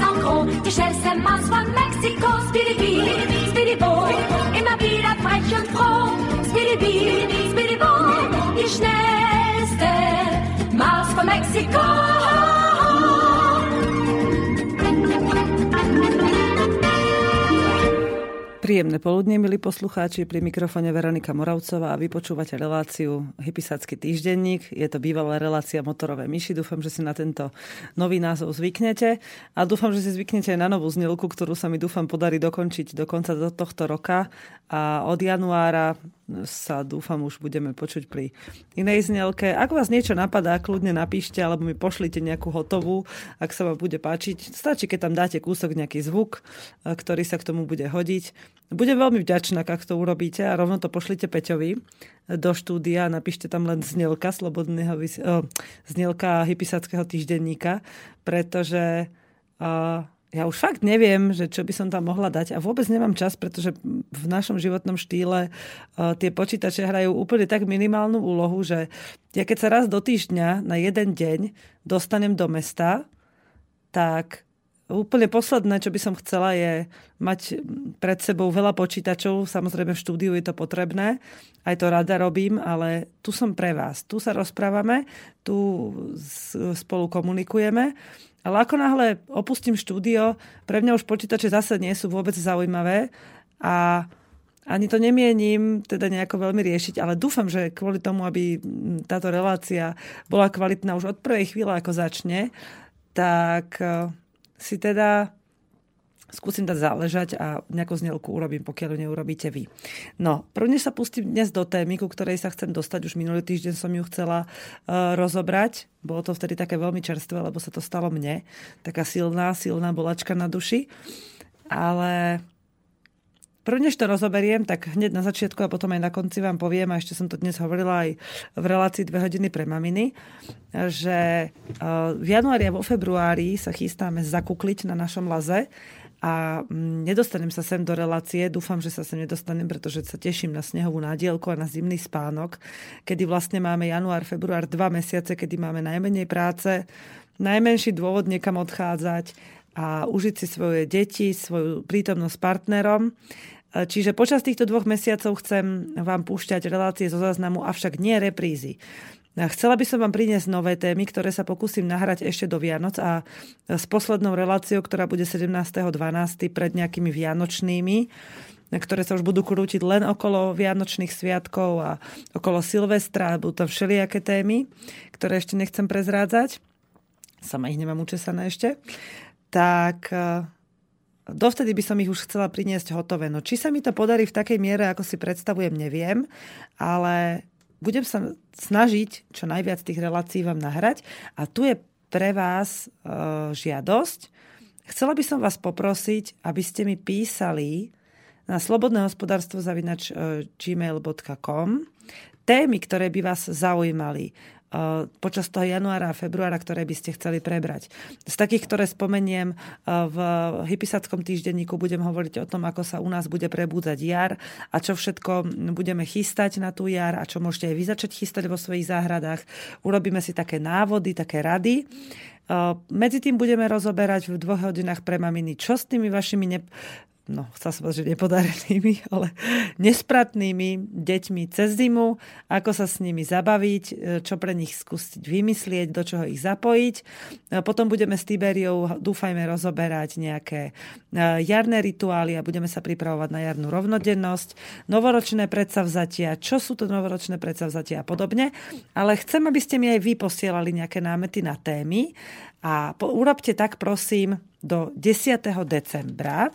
en gros. Die schnellste Maus von Mexiko, Speedy Bee, Speedy Bo, immer wieder frech und froh. Speedy Bee, Speedy Bo, die schnellste Maus von Mexiko. Príjemné poludne, milí poslucháči, pri mikrofone Veronika Moravcová a vy počúvate reláciu Hypisacký týždenník. Je to bývalá relácia Motorové myši. Dúfam, že si na tento nový názov zvyknete a dúfam, že si zvyknete aj na novú znilku, ktorú sa mi dúfam podarí dokončiť do konca tohto roka a od januára sa dúfam už budeme počuť pri inej znelke. Ak vás niečo napadá, kľudne napíšte alebo mi pošlite nejakú hotovú, ak sa vám bude páčiť. Stačí, keď tam dáte kúsok, nejaký zvuk, e, ktorý sa k tomu bude hodiť. Budem veľmi vďačná, ak to urobíte a rovno to pošlite Peťovi do štúdia. Napíšte tam len znelka slobodného, oh, znelka hypisackého týždenníka, pretože uh, ja už fakt neviem, že čo by som tam mohla dať a vôbec nemám čas, pretože v našom životnom štýle uh, tie počítače hrajú úplne tak minimálnu úlohu, že ja keď sa raz do týždňa na jeden deň dostanem do mesta, tak Úplne posledné, čo by som chcela, je mať pred sebou veľa počítačov. Samozrejme v štúdiu je to potrebné, aj to rada robím, ale tu som pre vás. Tu sa rozprávame, tu spolu komunikujeme. Ale ako náhle opustím štúdio, pre mňa už počítače zase nie sú vôbec zaujímavé a ani to nemienim teda nejako veľmi riešiť, ale dúfam, že kvôli tomu, aby táto relácia bola kvalitná už od prvej chvíle, ako začne, tak si teda skúsim dať záležať a nejakú znelku urobím, pokiaľ ju neurobíte vy. No, prvne sa pustím dnes do témy, ku ktorej sa chcem dostať. Už minulý týždeň som ju chcela uh, rozobrať. Bolo to vtedy také veľmi čerstvé, lebo sa to stalo mne. Taká silná, silná bolačka na duši. Ale Prvnež to rozoberiem, tak hneď na začiatku a potom aj na konci vám poviem, a ešte som to dnes hovorila aj v relácii dve hodiny pre maminy, že eh, v januári a vo februári sa chystáme zakukliť na našom laze a mm, nedostanem sa sem do relácie. Dúfam, že sa sem nedostanem, pretože sa teším na snehovú nádielku a na zimný spánok, kedy vlastne máme január, február, dva mesiace, kedy máme najmenej práce, najmenší dôvod niekam odchádzať a užiť si svoje deti, svoju prítomnosť s partnerom. E, čiže počas týchto dvoch mesiacov chcem vám púšťať relácie zo záznamu, avšak nie reprízy. Chcela by som vám priniesť nové témy, ktoré sa pokúsim nahrať ešte do Vianoc a s poslednou reláciou, ktorá bude 17.12. pred nejakými Vianočnými, ktoré sa už budú krútiť len okolo Vianočných sviatkov a okolo Silvestra. Budú tam všelijaké témy, ktoré ešte nechcem prezrádzať. Sama ich nemám učesané ešte tak e, dovtedy by som ich už chcela priniesť hotové. No či sa mi to podarí v takej miere, ako si predstavujem, neviem, ale budem sa snažiť čo najviac tých relácií vám nahrať a tu je pre vás e, žiadosť. Chcela by som vás poprosiť, aby ste mi písali na slobodné hospodárstvo zavinač e, gmail.com témy, ktoré by vás zaujímali počas toho januára a februára, ktoré by ste chceli prebrať. Z takých, ktoré spomeniem v hypisackom týždenníku, budem hovoriť o tom, ako sa u nás bude prebúdzať jar a čo všetko budeme chystať na tú jar a čo môžete aj vy začať chystať vo svojich záhradách. Urobíme si také návody, také rady. Medzi tým budeme rozoberať v dvoch hodinách pre maminy, čo s tými vašimi ne- no, chcel som povedať, že nepodarenými, ale nespratnými deťmi cez zimu, ako sa s nimi zabaviť, e, čo pre nich skúsiť vymyslieť, do čoho ich zapojiť. Potom budeme s Tiberiou, dúfajme, rozoberať nejaké e, jarné rituály a budeme sa pripravovať na jarnú rovnodennosť, novoročné predsavzatia, čo sú to novoročné predsavzatia a podobne. Ale chcem, aby ste mi aj vy posielali nejaké námety na témy a urobte tak, prosím, do 10. decembra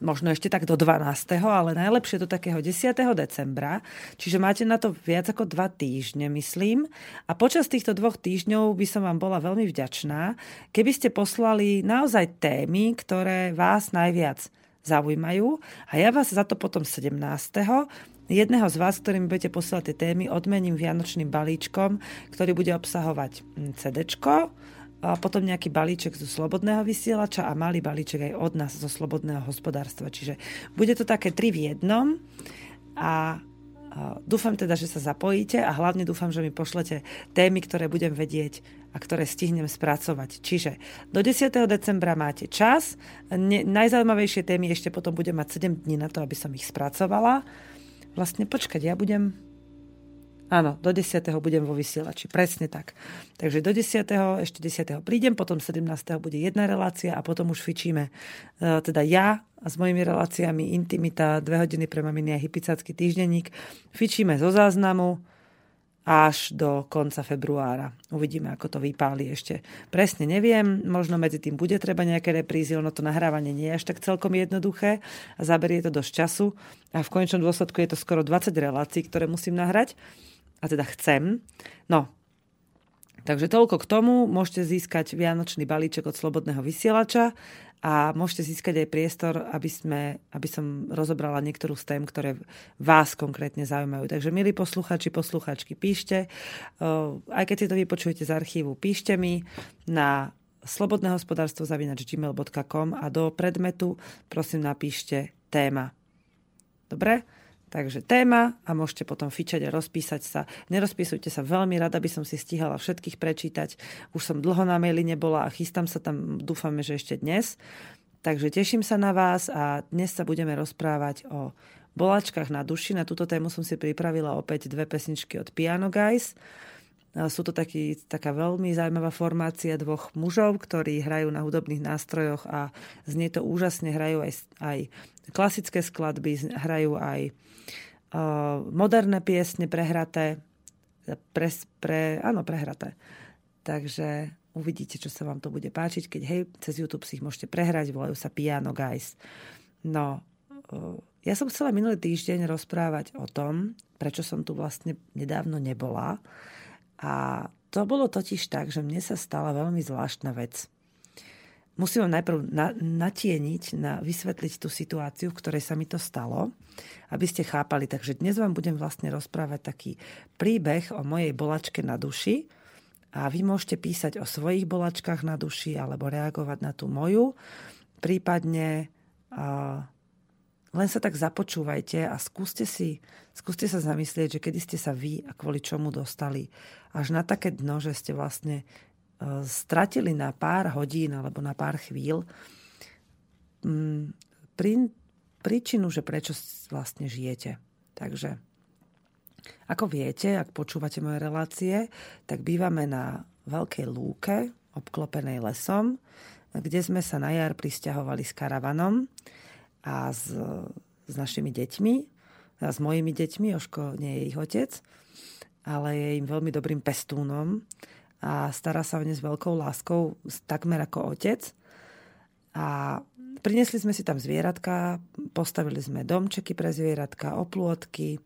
možno ešte tak do 12., ale najlepšie do takého 10. decembra. Čiže máte na to viac ako dva týždne, myslím. A počas týchto dvoch týždňov by som vám bola veľmi vďačná, keby ste poslali naozaj témy, ktoré vás najviac zaujímajú. A ja vás za to potom 17 jedného z vás, ktorým budete posielať tie témy, odmením vianočným balíčkom, ktorý bude obsahovať mm, CD, a potom nejaký balíček zo slobodného vysielača a malý balíček aj od nás zo slobodného hospodárstva. Čiže bude to také tri v jednom a dúfam teda, že sa zapojíte a hlavne dúfam, že mi pošlete témy, ktoré budem vedieť a ktoré stihnem spracovať. Čiže do 10. decembra máte čas. Ne, najzaujímavejšie témy ešte potom budem mať 7 dní na to, aby som ich spracovala. Vlastne počkať, ja budem Áno, do 10. budem vo vysielači, presne tak. Takže do 10. ešte 10. prídem, potom 17. bude jedna relácia a potom už fičíme. E, teda ja a s mojimi reláciami Intimita, dve hodiny pre maminy a hypicácky týždenník. Fičíme zo záznamu až do konca februára. Uvidíme, ako to vypáli ešte. Presne neviem, možno medzi tým bude treba nejaké reprízy, ono to nahrávanie nie je až tak celkom jednoduché a zaberie to dosť času a v konečnom dôsledku je to skoro 20 relácií, ktoré musím nahrať a teda chcem. No, takže toľko k tomu. Môžete získať vianočný balíček od Slobodného vysielača a môžete získať aj priestor, aby, sme, aby som rozobrala niektorú z tém, ktoré vás konkrétne zaujímajú. Takže milí posluchači, posluchačky, píšte. Aj keď si to vypočujete z archívu, píšte mi na slobodné hospodárstvo gmail.com a do predmetu prosím napíšte téma. Dobre? Takže téma a môžete potom fičať a rozpísať sa. Nerozpísujte sa veľmi rada, aby som si stihala všetkých prečítať. Už som dlho na maili nebola a chystám sa tam, dúfame, že ešte dnes. Takže teším sa na vás a dnes sa budeme rozprávať o bolačkách na duši. Na túto tému som si pripravila opäť dve pesničky od Piano Guys. Sú to taký, taká veľmi zaujímavá formácia dvoch mužov, ktorí hrajú na hudobných nástrojoch a znie to úžasne. Hrajú aj, aj klasické skladby, hrajú aj moderné piesne prehraté, pre, pre, áno, prehraté. Takže uvidíte, čo sa vám to bude páčiť, keď hej, cez YouTube si ich môžete prehrať, volajú sa Piano Guys. No, ja som chcela minulý týždeň rozprávať o tom, prečo som tu vlastne nedávno nebola. A to bolo totiž tak, že mne sa stala veľmi zvláštna vec musím vám najprv na, natieniť, na, vysvetliť tú situáciu, v ktorej sa mi to stalo, aby ste chápali. Takže dnes vám budem vlastne rozprávať taký príbeh o mojej bolačke na duši a vy môžete písať o svojich bolačkách na duši alebo reagovať na tú moju. Prípadne uh, len sa tak započúvajte a skúste, si, skúste sa zamyslieť, že kedy ste sa vy a kvôli čomu dostali až na také dno, že ste vlastne stratili na pár hodín alebo na pár chvíľ mm, prí, príčinu, že prečo vlastne žijete. Takže ako viete, ak počúvate moje relácie, tak bývame na veľkej lúke, obklopenej lesom, kde sme sa na jar pristahovali s karavanom a s, s našimi deťmi, a s mojimi deťmi, Joško nie je ich otec, ale je im veľmi dobrým pestúnom a stará sa o ne s veľkou láskou, takmer ako otec. A prinesli sme si tam zvieratka, postavili sme domčeky pre zvieratka, oplôtky,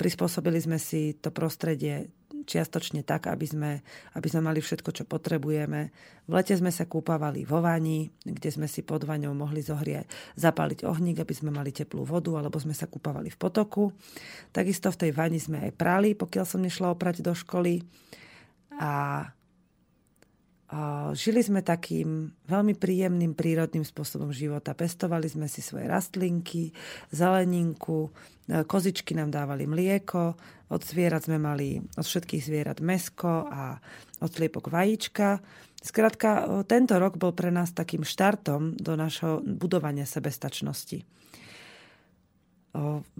prispôsobili sme si to prostredie čiastočne tak, aby sme, aby sme mali všetko, čo potrebujeme. V lete sme sa kúpavali vo vani, kde sme si pod vaňou mohli zohriať, zapáliť ohník, aby sme mali teplú vodu, alebo sme sa kúpavali v potoku. Takisto v tej vani sme aj prali, pokiaľ som nešla oprať do školy a žili sme takým veľmi príjemným prírodným spôsobom života. Pestovali sme si svoje rastlinky, zeleninku, e, kozičky nám dávali mlieko, od zvierat sme mali, od všetkých zvierat mesko a od sliepok vajíčka. Skrátka, e, tento rok bol pre nás takým štartom do našho budovania sebestačnosti.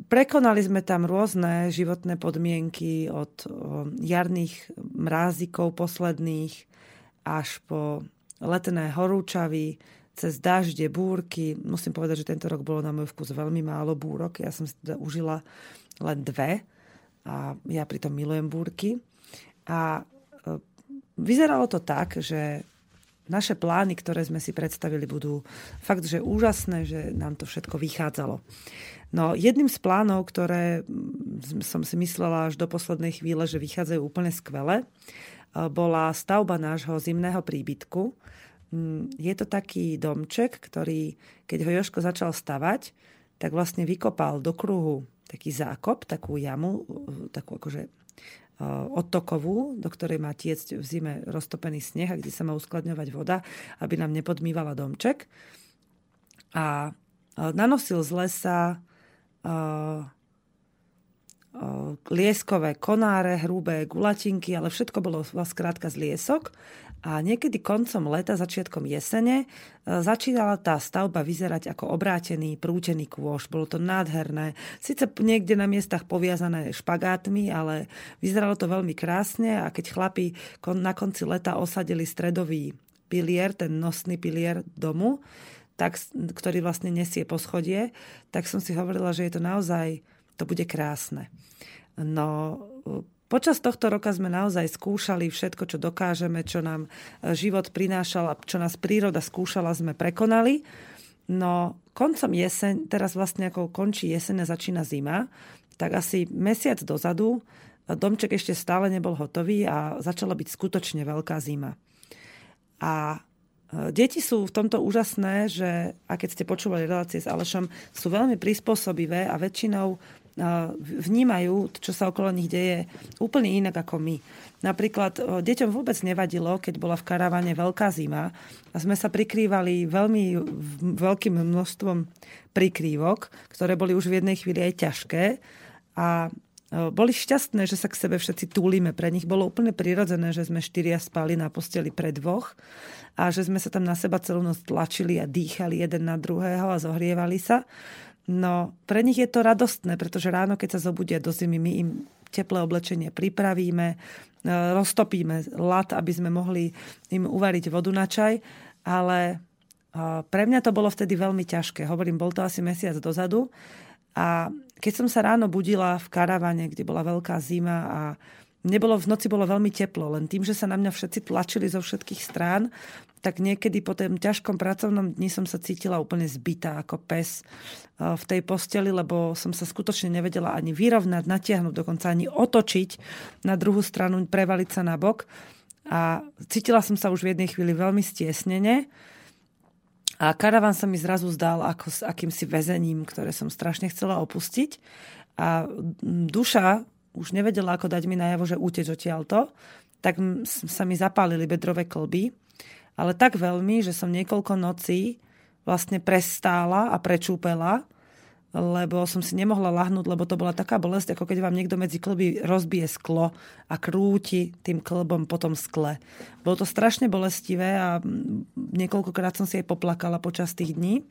Prekonali sme tam rôzne životné podmienky od jarných mrázikov posledných až po letné horúčavy, cez dažde, búrky. Musím povedať, že tento rok bolo na môj vkus veľmi málo búrok. Ja som si teda užila len dve a ja pritom milujem búrky. A e, vyzeralo to tak, že naše plány, ktoré sme si predstavili, budú fakt, že úžasné, že nám to všetko vychádzalo. No jedným z plánov, ktoré mm, som si myslela až do poslednej chvíle, že vychádzajú úplne skvele, bola stavba nášho zimného príbytku. Mm, je to taký domček, ktorý, keď ho Joško začal stavať, tak vlastne vykopal do kruhu taký zákop, takú jamu, takú akože odtokovú, do ktorej má tiecť v zime roztopený sneh a kde sa má uskladňovať voda, aby nám nepodmývala domček. A nanosil z lesa lieskové konáre, hrubé gulatinky, ale všetko bolo skrátka z liesok. A niekedy koncom leta, začiatkom jesene, začínala tá stavba vyzerať ako obrátený, prútený kôš. Bolo to nádherné. Sice niekde na miestach poviazané špagátmi, ale vyzeralo to veľmi krásne a keď chlapi na konci leta osadili stredový pilier, ten nosný pilier domu, tak, ktorý vlastne nesie poschodie, tak som si hovorila, že je to naozaj, to bude krásne. No, počas tohto roka sme naozaj skúšali všetko, čo dokážeme, čo nám e, život prinášal a čo nás príroda skúšala, sme prekonali. No, koncom jeseň, teraz vlastne ako končí jeseň a začína zima, tak asi mesiac dozadu e, domček ešte stále nebol hotový a začala byť skutočne veľká zima. A deti sú v tomto úžasné, že, a keď ste počúvali relácie s Alešom, sú veľmi prispôsobivé a väčšinou eh, vnímajú, čo sa okolo nich deje, úplne inak ako my. Napríklad eh, deťom vôbec nevadilo, keď bola v karavane veľká zima a sme sa prikrývali veľmi veľkým množstvom prikrývok, ktoré boli už v jednej chvíli aj ťažké. A boli šťastné, že sa k sebe všetci túlime. Pre nich bolo úplne prirodzené, že sme štyria spali na posteli pre dvoch a že sme sa tam na seba celú noc tlačili a dýchali jeden na druhého a zohrievali sa. No, pre nich je to radostné, pretože ráno, keď sa zobudia do zimy, my im teplé oblečenie pripravíme, e, roztopíme lat, aby sme mohli im uvariť vodu na čaj, ale e, pre mňa to bolo vtedy veľmi ťažké. Hovorím, bol to asi mesiac dozadu a keď som sa ráno budila v karavane, kde bola veľká zima a nebolo, v noci bolo veľmi teplo, len tým, že sa na mňa všetci tlačili zo všetkých strán, tak niekedy po tom ťažkom pracovnom dni som sa cítila úplne zbytá ako pes eh, v tej posteli, lebo som sa skutočne nevedela ani vyrovnať, natiahnuť, dokonca ani otočiť na druhú stranu, prevaliť sa na bok. A cítila som sa už v jednej chvíli veľmi stiesnene a karavan sa mi zrazu zdal ako s akýmsi väzením, ktoré som strašne chcela opustiť. A duša už nevedela, ako dať mi najavo, že uteč odtiaľto, tak sa mi zapálili bedrové klby. Ale tak veľmi, že som niekoľko nocí vlastne prestála a prečúpela lebo som si nemohla lahnúť, lebo to bola taká bolesť, ako keď vám niekto medzi klby rozbije sklo a krúti tým klbom po tom skle. Bolo to strašne bolestivé a niekoľkokrát som si aj poplakala počas tých dní.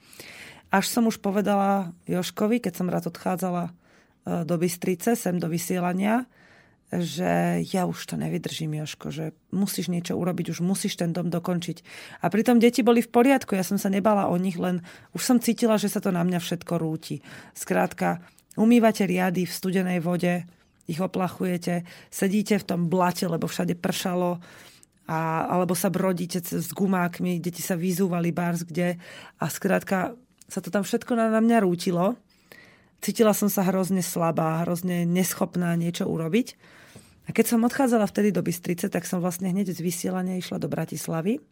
Až som už povedala Joškovi, keď som rád odchádzala e, do Bystrice, sem do vysielania, že ja už to nevydržím, Joško, že musíš niečo urobiť, už musíš ten dom dokončiť. A pritom deti boli v poriadku, ja som sa nebala o nich, len už som cítila, že sa to na mňa všetko rúti. Skrátka, umývate riady v studenej vode, ich oplachujete, sedíte v tom blate, lebo všade pršalo, a, alebo sa brodíte s gumákmi, deti sa vyzúvali bárs kde a skrátka sa to tam všetko na, na mňa rútilo. Cítila som sa hrozne slabá, hrozne neschopná niečo urobiť. A keď som odchádzala vtedy do Bystrice, tak som vlastne hneď z vysielania išla do Bratislavy.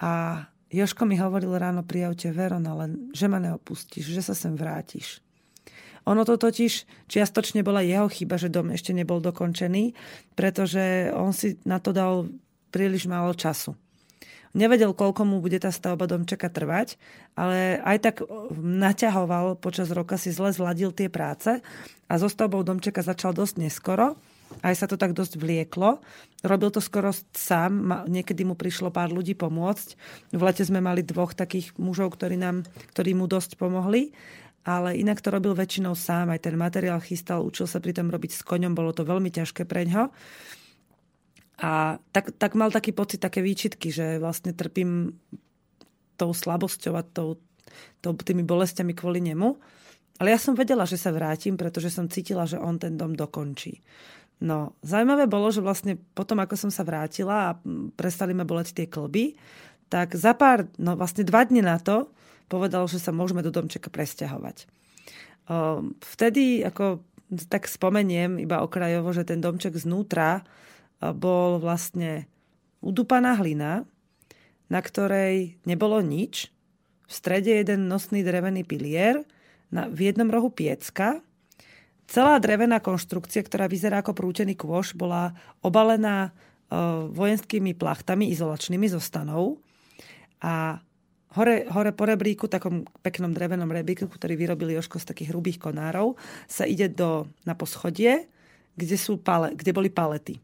A Joško mi hovoril ráno pri aute, Verona, len že ma neopustíš, že sa sem vrátiš. Ono to totiž čiastočne bola jeho chyba, že dom ešte nebol dokončený, pretože on si na to dal príliš málo času. Nevedel, koľko mu bude tá stavba domčeka trvať, ale aj tak naťahoval počas roka, si zle zladil tie práce a so stavbou domčeka začal dosť neskoro aj sa to tak dosť vlieklo. Robil to skoro sám, niekedy mu prišlo pár ľudí pomôcť. V lete sme mali dvoch takých mužov, ktorí, nám, ktorí mu dosť pomohli, ale inak to robil väčšinou sám, aj ten materiál chystal, učil sa pri tom robiť s koňom, bolo to veľmi ťažké pre ňo. A tak, tak mal taký pocit, také výčitky, že vlastne trpím tou slabosťou a tou, tou, tými bolestiami kvôli nemu. Ale ja som vedela, že sa vrátim, pretože som cítila, že on ten dom dokončí. No, zaujímavé bolo, že vlastne potom, ako som sa vrátila a prestali ma boleť tie klby, tak za pár, no vlastne dva dni na to povedal, že sa môžeme do domčeka presťahovať. Vtedy, ako tak spomeniem iba okrajovo, že ten domček znútra bol vlastne udupaná hlina, na ktorej nebolo nič. V strede jeden nosný drevený pilier, na, v jednom rohu piecka Celá drevená konštrukcia, ktorá vyzerá ako prútený kôš, bola obalená e, vojenskými plachtami izolačnými zo stanov a hore, hore po rebríku, takom peknom drevenom rebríku, ktorý vyrobili Joško z takých hrubých konárov, sa ide do, na poschodie, kde, sú pale, kde boli palety.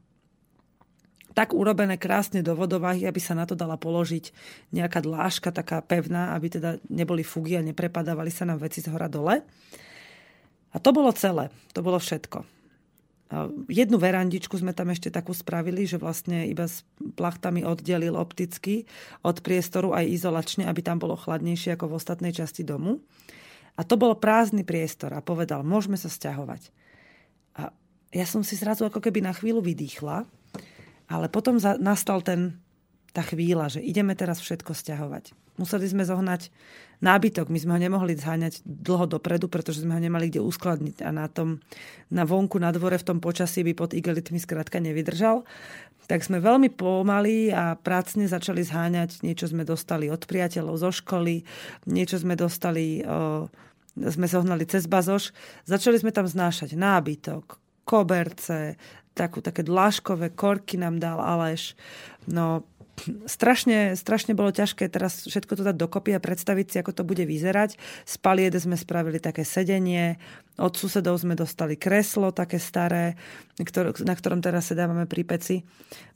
Tak urobené krásne do vodovahy, aby sa na to dala položiť nejaká dláška taká pevná, aby teda neboli fugy a neprepadávali sa nám veci z hora dole. A to bolo celé, to bolo všetko. Jednu verandičku sme tam ešte takú spravili, že vlastne iba s plachtami oddelil opticky od priestoru aj izolačne, aby tam bolo chladnejšie ako v ostatnej časti domu. A to bol prázdny priestor a povedal, môžeme sa stiahovať. A ja som si zrazu ako keby na chvíľu vydýchla, ale potom nastal ten, tá chvíľa, že ideme teraz všetko stiahovať. Museli sme zohnať nábytok. My sme ho nemohli zháňať dlho dopredu, pretože sme ho nemali kde uskladniť. A na, tom, na vonku, na dvore v tom počasí by pod igelitmi skrátka nevydržal. Tak sme veľmi pomaly a prácne začali zháňať. Niečo sme dostali od priateľov zo školy, niečo sme dostali, o, sme zohnali cez bazoš. Začali sme tam znášať nábytok, koberce, takú, také dláškové korky nám dal Aleš. No, strašne, strašne bolo ťažké teraz všetko to dať dokopy a predstaviť si, ako to bude vyzerať. Z paliede sme spravili také sedenie, od susedov sme dostali kreslo také staré, na ktorom teraz sedávame pri peci.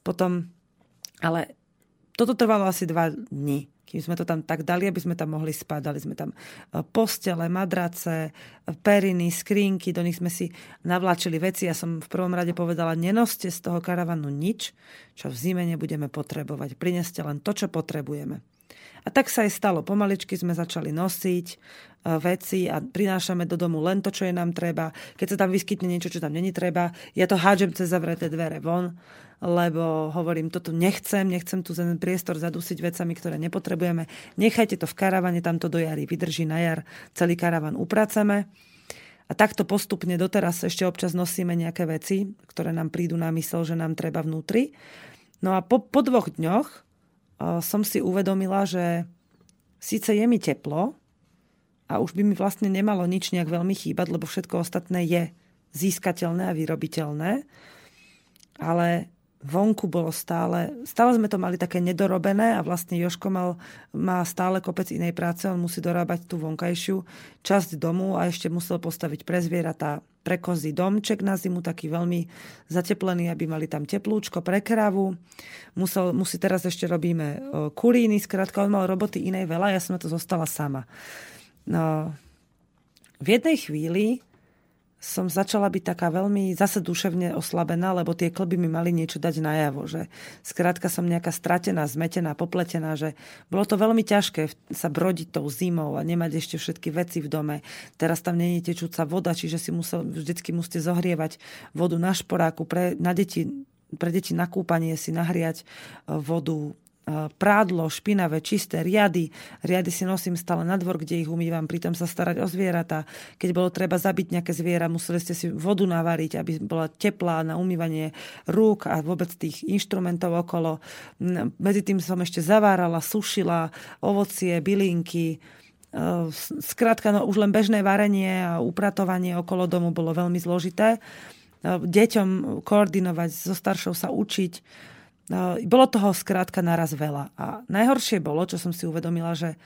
Potom, ale toto trvalo asi dva dni kým sme to tam tak dali, aby sme tam mohli spať. Dali sme tam e, postele, madrace, periny, skrinky, do nich sme si navláčili veci. Ja som v prvom rade povedala, nenoste z toho karavanu nič, čo v zime nebudeme potrebovať. Prineste len to, čo potrebujeme. A tak sa aj stalo. Pomaličky sme začali nosiť e, veci a prinášame do domu len to, čo je nám treba. Keď sa tam vyskytne niečo, čo tam není treba, ja to hádžem cez zavreté dvere von lebo hovorím, toto nechcem, nechcem tu ten priestor zadusiť vecami, ktoré nepotrebujeme. Nechajte to v karavane, tam to do jary vydrží na jar, celý karavan upraceme. A takto postupne doteraz ešte občas nosíme nejaké veci, ktoré nám prídu na mysel, že nám treba vnútri. No a po, po dvoch dňoch som si uvedomila, že síce je mi teplo a už by mi vlastne nemalo nič nejak veľmi chýbať, lebo všetko ostatné je získateľné a vyrobiteľné, ale vonku bolo stále, stále sme to mali také nedorobené a vlastne Joško mal, má stále kopec inej práce, on musí dorábať tú vonkajšiu časť domu a ešte musel postaviť pre zvieratá pre kozy domček na zimu, taký veľmi zateplený, aby mali tam teplúčko pre kravu. Musel, musí teraz ešte robíme kulíny, skrátka on mal roboty inej veľa, ja som na to zostala sama. No, v jednej chvíli som začala byť taká veľmi zase duševne oslabená, lebo tie klby mi mali niečo dať najavo, že skrátka som nejaká stratená, zmetená, popletená, že bolo to veľmi ťažké sa brodiť tou zimou a nemať ešte všetky veci v dome. Teraz tam není tečúca voda, čiže si musel, vždycky musíte zohrievať vodu na šporáku, pre, na deti, pre deti na kúpanie si nahriať eh, vodu prádlo, špinavé, čisté, riady. Riady si nosím stále na dvor, kde ich umývam, pritom sa starať o zvieratá. Keď bolo treba zabiť nejaké zviera, museli ste si vodu navariť, aby bola teplá na umývanie rúk a vôbec tých inštrumentov okolo. Medzi tým som ešte zavárala, sušila ovocie, bylinky, Skrátka, no, už len bežné varenie a upratovanie okolo domu bolo veľmi zložité. Deťom koordinovať, so staršou sa učiť bolo toho skrátka naraz veľa. A najhoršie bolo, čo som si uvedomila, že e,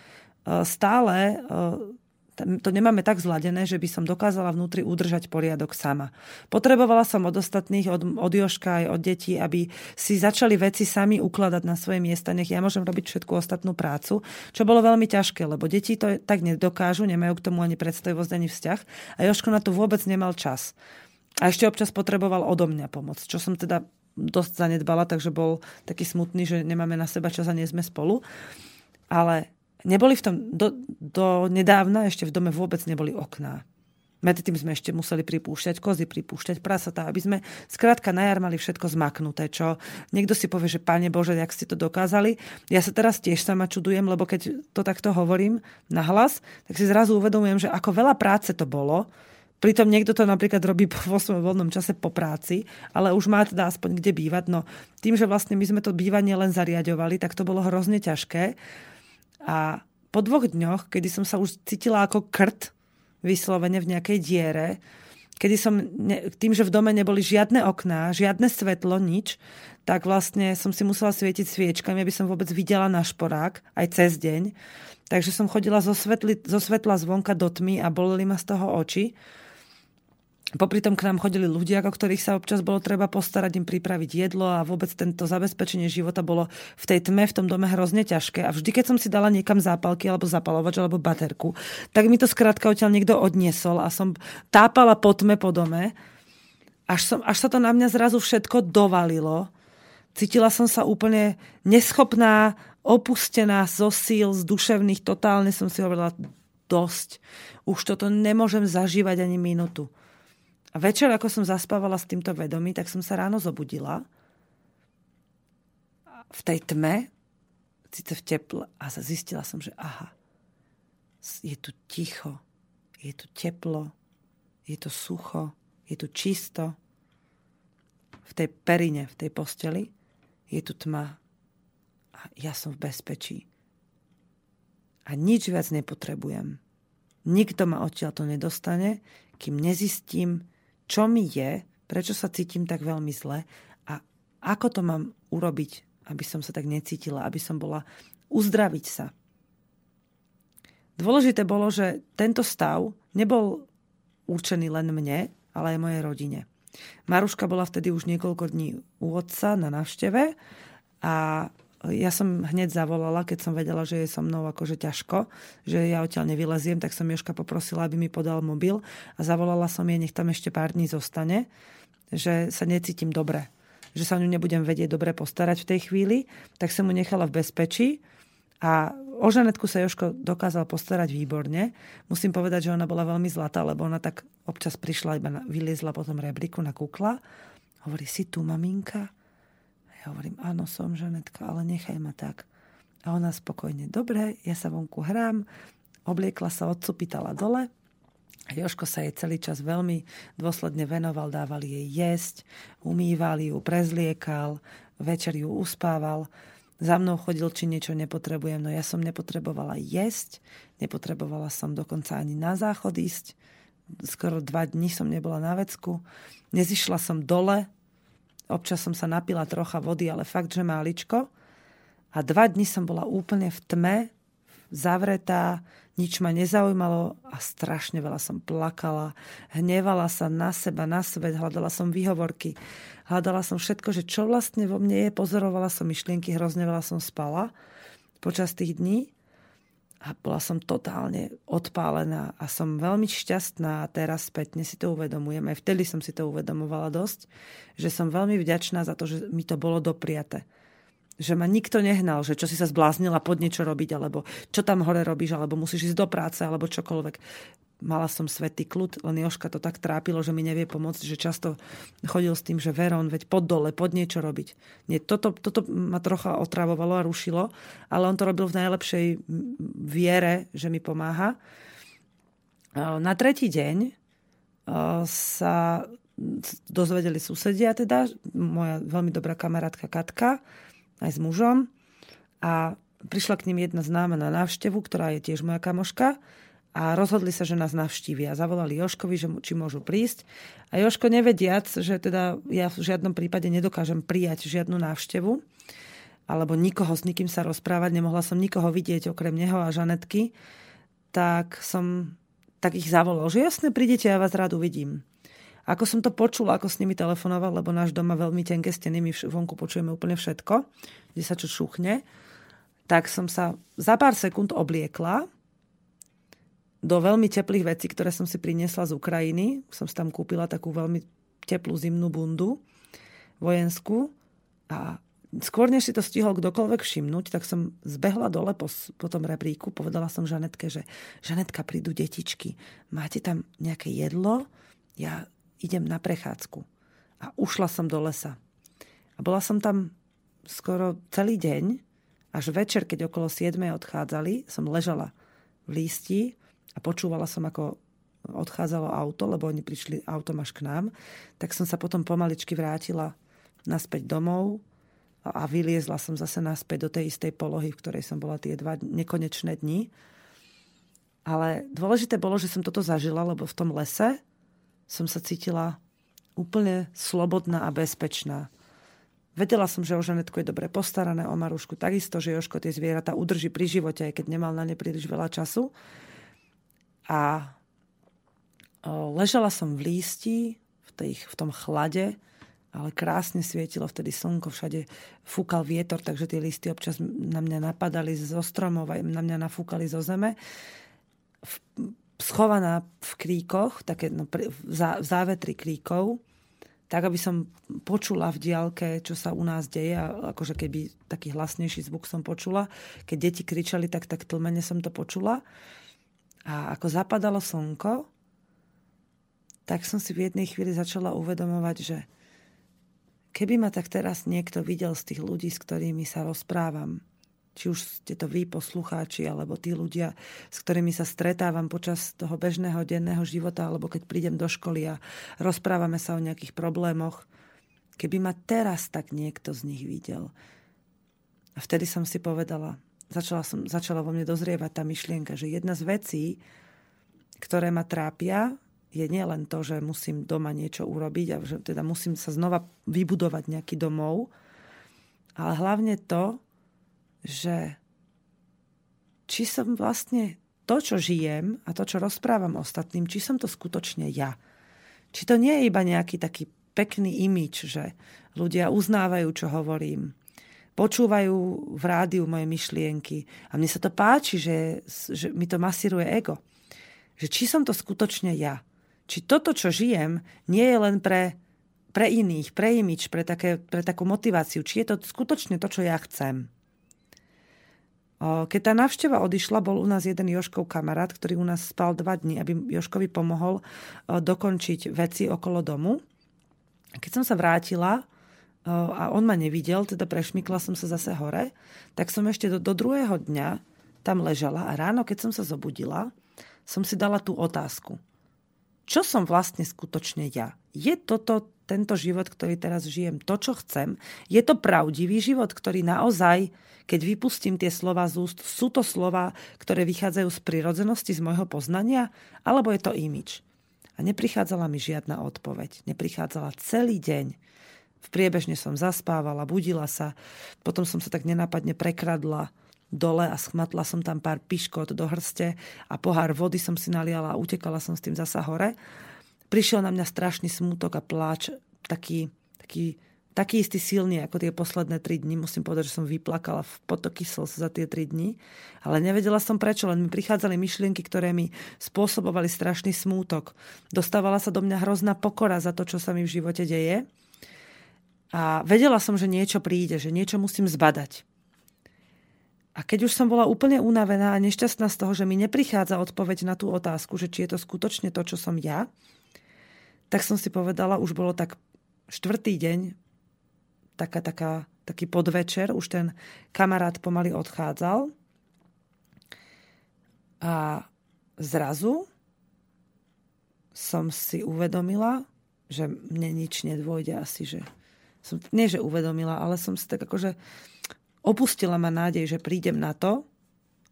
stále e, to nemáme tak zladené, že by som dokázala vnútri udržať poriadok sama. Potrebovala som od ostatných, od, od Joška aj od detí, aby si začali veci sami ukladať na svoje miesta, nech ja môžem robiť všetku ostatnú prácu, čo bolo veľmi ťažké, lebo deti to tak nedokážu, nemajú k tomu ani predstavivosť, ani vzťah a Joško na to vôbec nemal čas. A ešte občas potreboval odo mňa pomoc, čo som teda dosť zanedbala, takže bol taký smutný, že nemáme na seba čas a nie sme spolu. Ale neboli v tom, do, do nedávna ešte v dome vôbec neboli okná. Medzi tým sme ešte museli pripúšťať kozy, pripúšťať prasatá, aby sme skrátka na jar mali všetko zmaknuté, čo niekto si povie, že Pane Bože, jak ste to dokázali. Ja sa teraz tiež sama čudujem, lebo keď to takto hovorím na hlas, tak si zrazu uvedomujem, že ako veľa práce to bolo, Pritom niekto to napríklad robí vo svojom voľnom čase po práci, ale už má teda aspoň kde bývať. No tým, že vlastne my sme to bývanie len zariadovali, tak to bolo hrozne ťažké. A po dvoch dňoch, kedy som sa už cítila ako krt, vyslovene v nejakej diere, kedy som, ne, tým, že v dome neboli žiadne okná, žiadne svetlo, nič, tak vlastne som si musela svietiť sviečkami, aby som vôbec videla na šporák, aj cez deň. Takže som chodila zo, svetli, zo svetla zvonka do tmy a boleli ma z toho oči. Popri tom k nám chodili ľudia, o ktorých sa občas bolo treba postarať, im pripraviť jedlo a vôbec tento zabezpečenie života bolo v tej tme v tom dome hrozne ťažké. A vždy, keď som si dala niekam zápalky alebo zapalovač alebo baterku, tak mi to skrátka odtiaľ niekto odniesol a som tápala po tme po dome, až, som, až sa to na mňa zrazu všetko dovalilo. Cítila som sa úplne neschopná, opustená zo síl, z duševných, totálne som si hovorila dosť. Už toto nemôžem zažívať ani minútu. A večer, ako som zaspávala s týmto vedomí, tak som sa ráno zobudila v tej tme, síce v teple, a zistila som, že aha, je tu ticho, je tu teplo, je tu sucho, je tu čisto. V tej perine, v tej posteli je tu tma a ja som v bezpečí. A nič viac nepotrebujem. Nikto ma odtiaľ to nedostane, kým nezistím, čo mi je, prečo sa cítim tak veľmi zle a ako to mám urobiť, aby som sa tak necítila, aby som bola uzdraviť sa. Dôležité bolo, že tento stav nebol určený len mne, ale aj mojej rodine. Maruška bola vtedy už niekoľko dní u otca na návšteve a ja som hneď zavolala, keď som vedela, že je so mnou akože ťažko, že ja odtiaľ nevyleziem, tak som Joška poprosila, aby mi podal mobil a zavolala som jej, nech tam ešte pár dní zostane, že sa necítim dobre, že sa ňu nebudem vedieť dobre postarať v tej chvíli, tak som mu nechala v bezpečí a o Žanetku sa Joško dokázal postarať výborne. Musím povedať, že ona bola veľmi zlatá, lebo ona tak občas prišla, iba na, vyliezla po tom rebliku na kukla. Hovorí, si tu, maminka? Ja hovorím, áno, som Žanetka, ale nechaj ma tak. A ona spokojne, dobre, ja sa vonku hrám, obliekla sa, odsupitala dole. Joško sa jej celý čas veľmi dôsledne venoval, dával jej jesť, umýval ju, prezliekal, večer ju uspával. Za mnou chodil, či niečo nepotrebujem, no ja som nepotrebovala jesť, nepotrebovala som dokonca ani na záchod ísť. Skoro dva dní som nebola na vecku. Nezišla som dole, Občas som sa napila trocha vody, ale fakt, že máličko. A dva dni som bola úplne v tme, zavretá, nič ma nezaujímalo a strašne veľa som plakala. Hnevala sa na seba, na svet, hľadala som výhovorky. Hľadala som všetko, že čo vlastne vo mne je. Pozorovala som myšlienky, hrozne veľa som spala počas tých dní a bola som totálne odpálená a som veľmi šťastná a teraz spätne si to uvedomujem, aj vtedy som si to uvedomovala dosť, že som veľmi vďačná za to, že mi to bolo dopriate. Že ma nikto nehnal, že čo si sa zbláznila pod niečo robiť, alebo čo tam hore robíš, alebo musíš ísť do práce, alebo čokoľvek mala som svetý kľud, len Joška to tak trápilo, že mi nevie pomôcť, že často chodil s tým, že Veron, veď pod dole, pod niečo robiť. Nie, toto, toto ma trocha otravovalo a rušilo, ale on to robil v najlepšej viere, že mi pomáha. Na tretí deň sa dozvedeli susedia, teda moja veľmi dobrá kamarátka Katka, aj s mužom. A prišla k ním jedna známa na návštevu, ktorá je tiež moja kamoška a rozhodli sa, že nás navštívia. Zavolali Joškovi, že či môžu prísť. A Joško nevediac, že teda ja v žiadnom prípade nedokážem prijať žiadnu návštevu, alebo nikoho s nikým sa rozprávať, nemohla som nikoho vidieť okrem neho a Žanetky, tak som tak ich zavolal, že jasne, prídete, ja vás rád uvidím. Ako som to počula, ako s nimi telefonoval, lebo náš doma veľmi tenké steny, my vonku počujeme úplne všetko, kde sa čo šuchne, tak som sa za pár sekúnd obliekla, do veľmi teplých vecí, ktoré som si priniesla z Ukrajiny. Som si tam kúpila takú veľmi teplú zimnú bundu vojenskú a skôr než si to stihol kdokoľvek všimnúť, tak som zbehla dole po, po tom rebríku, povedala som Žanetke, že Žanetka, prídu detičky, máte tam nejaké jedlo? Ja idem na prechádzku. A ušla som do lesa. A bola som tam skoro celý deň, až večer, keď okolo 7 odchádzali, som ležala v lísti a počúvala som, ako odchádzalo auto, lebo oni prišli autom až k nám, tak som sa potom pomaličky vrátila naspäť domov a vyliezla som zase naspäť do tej istej polohy, v ktorej som bola tie dva nekonečné dni. Ale dôležité bolo, že som toto zažila, lebo v tom lese som sa cítila úplne slobodná a bezpečná. Vedela som, že o Žanetku je dobre postarané, o Marušku takisto, že Joško tie zvieratá udrží pri živote, aj keď nemal na ne príliš veľa času. A ležala som v lísti, v, tej, v tom chlade, ale krásne svietilo vtedy slnko, všade fúkal vietor, takže tie listy občas na mňa napadali zo stromov a na mňa nafúkali zo zeme. V, schovaná v kríkoch, také no, v, zá, v závetri kríkov, tak aby som počula v diálke, čo sa u nás deje, a akože keby taký hlasnejší zvuk som počula. Keď deti kričali, tak tak tlmene som to počula. A ako zapadalo slnko, tak som si v jednej chvíli začala uvedomovať, že Keby ma tak teraz niekto videl z tých ľudí, s ktorými sa rozprávam, či už ste to vy, poslucháči, alebo tí ľudia, s ktorými sa stretávam počas toho bežného denného života, alebo keď prídem do školy a rozprávame sa o nejakých problémoch, keby ma teraz tak niekto z nich videl. A vtedy som si povedala, začala, som, začala vo mne dozrievať tá myšlienka, že jedna z vecí, ktoré ma trápia je nielen to, že musím doma niečo urobiť a že teda musím sa znova vybudovať nejaký domov, ale hlavne to, že či som vlastne to, čo žijem a to, čo rozprávam ostatným, či som to skutočne ja. Či to nie je iba nejaký taký pekný imič, že ľudia uznávajú, čo hovorím, počúvajú v rádiu moje myšlienky a mne sa to páči, že, že mi to masíruje ego. Že či som to skutočne ja či toto, čo žijem, nie je len pre, pre iných, pre imič, pre, také, pre takú motiváciu, či je to skutočne to, čo ja chcem. Keď tá návšteva odišla, bol u nás jeden Joškov kamarát, ktorý u nás spal dva dní, aby Joškovi pomohol dokončiť veci okolo domu. Keď som sa vrátila a on ma nevidel, teda prešmykla som sa zase hore, tak som ešte do, do druhého dňa tam ležala a ráno, keď som sa zobudila, som si dala tú otázku čo som vlastne skutočne ja. Je toto tento život, ktorý teraz žijem, to, čo chcem? Je to pravdivý život, ktorý naozaj, keď vypustím tie slova z úst, sú to slova, ktoré vychádzajú z prirodzenosti, z môjho poznania? Alebo je to imič? A neprichádzala mi žiadna odpoveď. Neprichádzala celý deň. V priebežne som zaspávala, budila sa, potom som sa tak nenápadne prekradla dole a schmatla som tam pár piškot do hrste a pohár vody som si naliala a utekala som s tým zasa hore. Prišiel na mňa strašný smútok a pláč, taký, taký, taký istý silný ako tie posledné tri dni. Musím povedať, že som vyplakala v potoky slz za tie tri dni. Ale nevedela som prečo, len mi prichádzali myšlienky, ktoré mi spôsobovali strašný smútok. Dostávala sa do mňa hrozná pokora za to, čo sa mi v živote deje. A vedela som, že niečo príde, že niečo musím zbadať. A keď už som bola úplne unavená a nešťastná z toho, že mi neprichádza odpoveď na tú otázku, že či je to skutočne to, čo som ja, tak som si povedala, už bolo tak štvrtý deň, taká, taká, taký podvečer, už ten kamarát pomaly odchádzal. A zrazu som si uvedomila, že mne nič nedôjde asi, že som, nie že uvedomila, ale som si tak akože opustila ma nádej, že prídem na to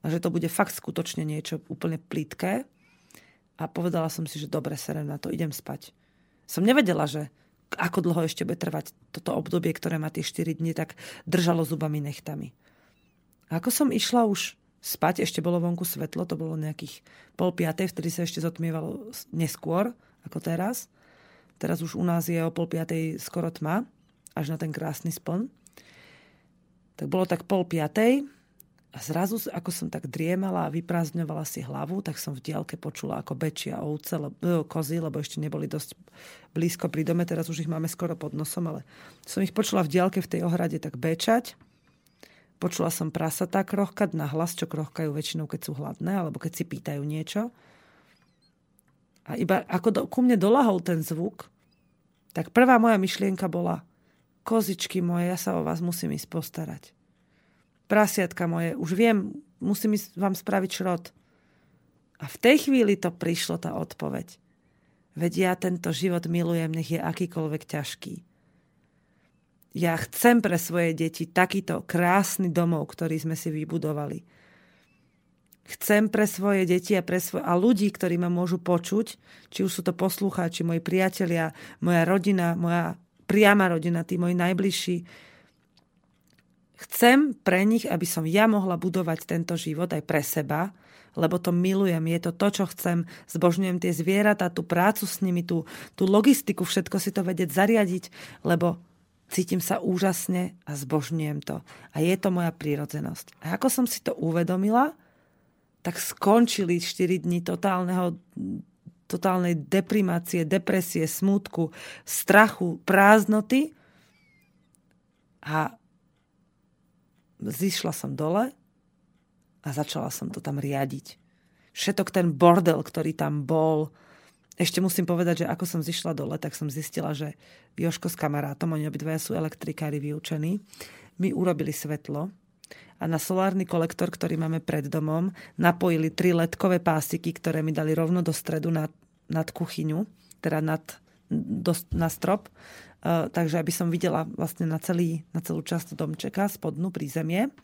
a že to bude fakt skutočne niečo úplne plitké. A povedala som si, že dobre, serem na to, idem spať. Som nevedela, že ako dlho ešte bude trvať toto obdobie, ktoré má tie 4 dni, tak držalo zubami nechtami. A ako som išla už spať, ešte bolo vonku svetlo, to bolo nejakých pol piatej, vtedy sa ešte zotmievalo neskôr ako teraz. Teraz už u nás je o pol piatej skoro tma, až na ten krásny spln tak bolo tak pol piatej a zrazu, ako som tak driemala a vyprázdňovala si hlavu, tak som v diálke počula, ako bečia ovce, lebo, e, kozy, lebo ešte neboli dosť blízko pri dome, teraz už ich máme skoro pod nosom, ale som ich počula v diálke v tej ohrade tak bečať. Počula som prasatá krochkať na hlas, čo krochkajú väčšinou, keď sú hladné, alebo keď si pýtajú niečo. A iba ako do, ku mne dolahol ten zvuk, tak prvá moja myšlienka bola, kozičky moje, ja sa o vás musím ísť postarať prasiatka moje, už viem, musím vám spraviť šrot. A v tej chvíli to prišlo, tá odpoveď. Veď ja tento život milujem, nech je akýkoľvek ťažký. Ja chcem pre svoje deti takýto krásny domov, ktorý sme si vybudovali. Chcem pre svoje deti a, pre svoj, a ľudí, ktorí ma môžu počuť, či už sú to poslucháči, moji priatelia, moja rodina, moja priama rodina, tí moji najbližší, Chcem pre nich, aby som ja mohla budovať tento život aj pre seba, lebo to milujem, je to to, čo chcem, zbožňujem tie zvieratá, tú prácu s nimi, tú, tú logistiku, všetko si to vedieť zariadiť, lebo cítim sa úžasne a zbožňujem to. A je to moja prírodzenosť. A ako som si to uvedomila, tak skončili 4 dní totálneho totálnej deprimácie, depresie, smútku, strachu, prázdnoty. A zišla som dole a začala som to tam riadiť. Všetok ten bordel, ktorý tam bol, ešte musím povedať, že ako som zišla dole, tak som zistila, že Joško s kamarátom, oni obidvaja sú elektrikári vyučení, mi urobili svetlo a na solárny kolektor, ktorý máme pred domom, napojili tri ledkové pásiky, ktoré mi dali rovno do stredu nad, nad kuchyňu, teda nad, do, na strop Eh, takže aby som videla vlastne na, celý, na celú časť domčeka, spodnú prízemie.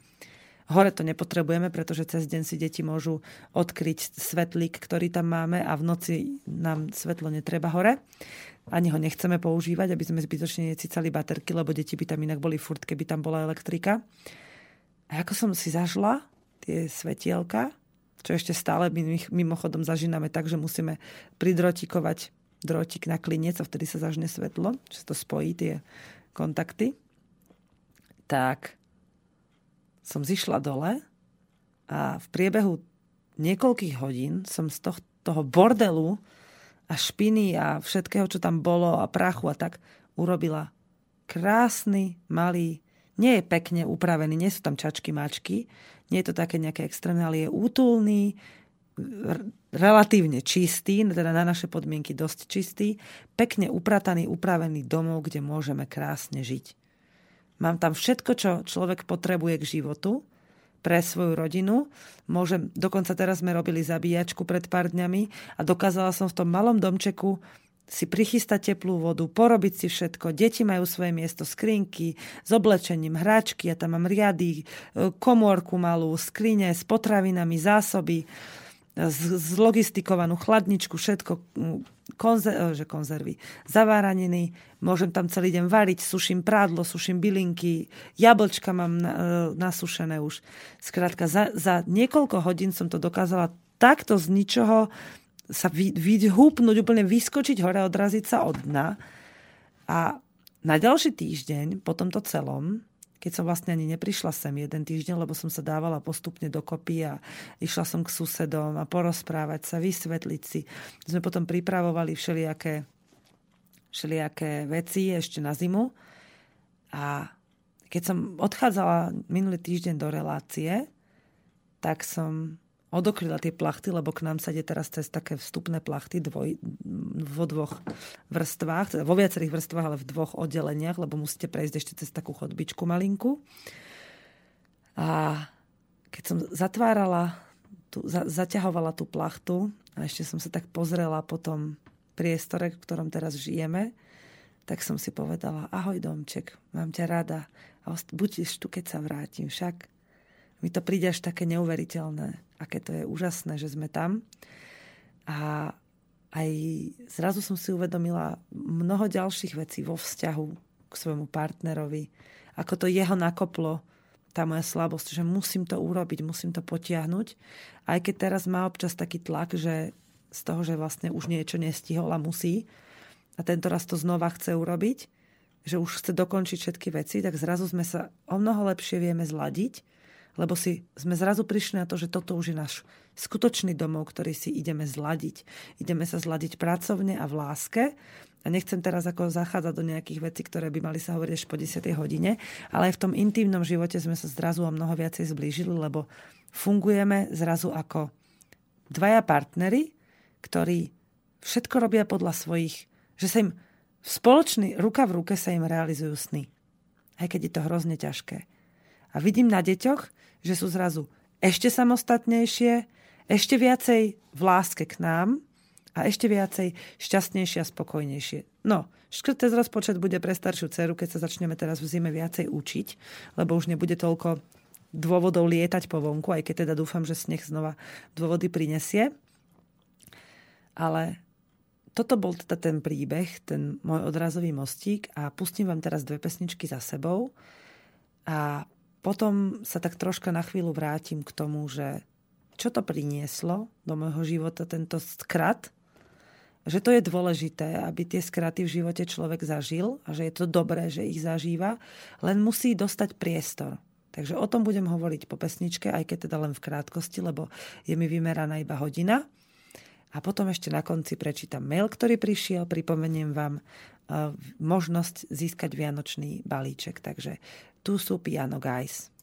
Hore to nepotrebujeme, pretože cez deň si deti môžu odkryť svetlík, ktorý tam máme a v noci nám svetlo netreba hore. Ani ho nechceme používať, aby sme zbytočne necicali baterky, lebo deti by tam inak boli furt, keby tam bola elektrika. A ako som si zažla tie svetielka, čo ešte stále mimochodom zažíname tak, že musíme pridrotikovať drôtik na klinec a vtedy sa zažne svetlo, sa to spojí tie kontakty, tak som zišla dole a v priebehu niekoľkých hodín som z toho, toho bordelu a špiny a všetkého, čo tam bolo a prachu a tak urobila krásny, malý, nie je pekne upravený, nie sú tam čačky, mačky, nie je to také nejaké extrémne, ale je útulný, relatívne čistý, teda na naše podmienky dosť čistý, pekne uprataný, upravený domov, kde môžeme krásne žiť. Mám tam všetko, čo človek potrebuje k životu, pre svoju rodinu. Môžem, dokonca teraz sme robili zabíjačku pred pár dňami a dokázala som v tom malom domčeku si prichystať teplú vodu, porobiť si všetko. Deti majú svoje miesto, skrinky s oblečením, hráčky, ja tam mám riady, e, komórku malú, skrine s potravinami, zásoby zlogistikovanú chladničku, všetko, konzer- eh, že konzervy, zaváraniny, môžem tam celý deň variť, suším prádlo, suším bylinky, jablčka mám eh, nasušené už. Skrátka, za, za niekoľko hodín som to dokázala takto z ničoho sa vy, vyhúpnúť, úplne vyskočiť hore, odraziť sa od dna. A na ďalší týždeň, po tomto celom, keď som vlastne ani neprišla sem jeden týždeň, lebo som sa dávala postupne dokopy a išla som k susedom a porozprávať sa, vysvetliť si. Sme potom pripravovali všelijaké, všelijaké veci ešte na zimu. A keď som odchádzala minulý týždeň do relácie, tak som odokryla tie plachty, lebo k nám sa ide teraz cez také vstupné plachty dvoj, vo dvoch vrstvách, teda vo viacerých vrstvách, ale v dvoch oddeleniach, lebo musíte prejsť ešte cez takú chodbičku malinku. A keď som zatvárala, tú, za, zaťahovala tú plachtu a ešte som sa tak pozrela po tom priestore, v ktorom teraz žijeme, tak som si povedala, ahoj domček, mám ťa rada a budeš tu, keď sa vrátim. Však mi to príde až také neuveriteľné, aké to je úžasné, že sme tam. A aj zrazu som si uvedomila mnoho ďalších vecí vo vzťahu k svojmu partnerovi. Ako to jeho nakoplo, tá moja slabosť, že musím to urobiť, musím to potiahnuť. Aj keď teraz má občas taký tlak, že z toho, že vlastne už niečo nestihol a musí a tento raz to znova chce urobiť, že už chce dokončiť všetky veci, tak zrazu sme sa o mnoho lepšie vieme zladiť lebo si sme zrazu prišli na to, že toto už je náš skutočný domov, ktorý si ideme zladiť. Ideme sa zladiť pracovne a v láske. A nechcem teraz ako zachádzať do nejakých vecí, ktoré by mali sa hovoriť až po 10. hodine, ale aj v tom intimnom živote sme sa zrazu o mnoho viacej zblížili, lebo fungujeme zrazu ako dvaja partnery, ktorí všetko robia podľa svojich, že sa im spoločný, ruka v ruke sa im realizujú sny. Aj keď je to hrozne ťažké. A vidím na deťoch, že sú zrazu ešte samostatnejšie, ešte viacej v láske k nám a ešte viacej šťastnejšie a spokojnejšie. No, škrt cez rozpočet bude pre staršiu dceru, keď sa začneme teraz v zime viacej učiť, lebo už nebude toľko dôvodov lietať po vonku, aj keď teda dúfam, že sneh znova dôvody prinesie. Ale toto bol teda ten príbeh, ten môj odrazový mostík a pustím vám teraz dve pesničky za sebou a potom sa tak troška na chvíľu vrátim k tomu, že čo to prinieslo do môjho života, tento skrat, že to je dôležité, aby tie skraty v živote človek zažil a že je to dobré, že ich zažíva, len musí dostať priestor. Takže o tom budem hovoriť po pesničke, aj keď teda len v krátkosti, lebo je mi vymeraná iba hodina. A potom ešte na konci prečítam mail, ktorý prišiel, pripomeniem vám uh, možnosť získať vianočný balíček. Takže tu sú Piano Guys.